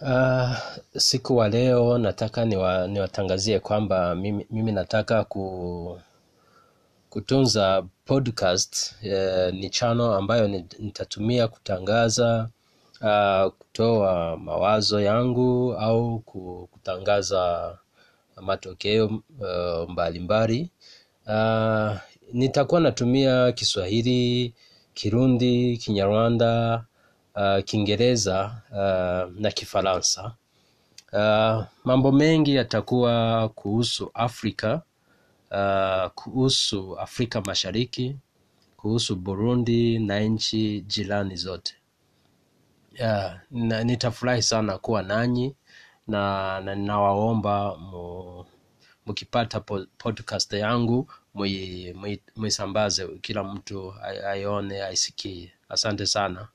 Uh, siku wa leo nataka niwa, niwatangazie kwamba mimi, mimi nataka ku, kutunza podcast eh, ni chano ambayo nitatumia kutangaza uh, kutoa mawazo yangu au kutangaza matokeo uh, mbalimbali uh, nitakuwa natumia Kiswahili, Kirundi, Kinyarwanda uh, Kiingereza uh, na Kifaransa. Uh, mambo mengi yatakuwa kuhusu Afrika uh, kuhusu Afrika Mashariki, kuhusu Burundi na nchi jirani zote. Yeah, na, nitafurahi sana kuwa nanyi na, na ninawaomba mu, mukipata podcast yangu muisambaze kila mtu aione aisikie. Asante sana.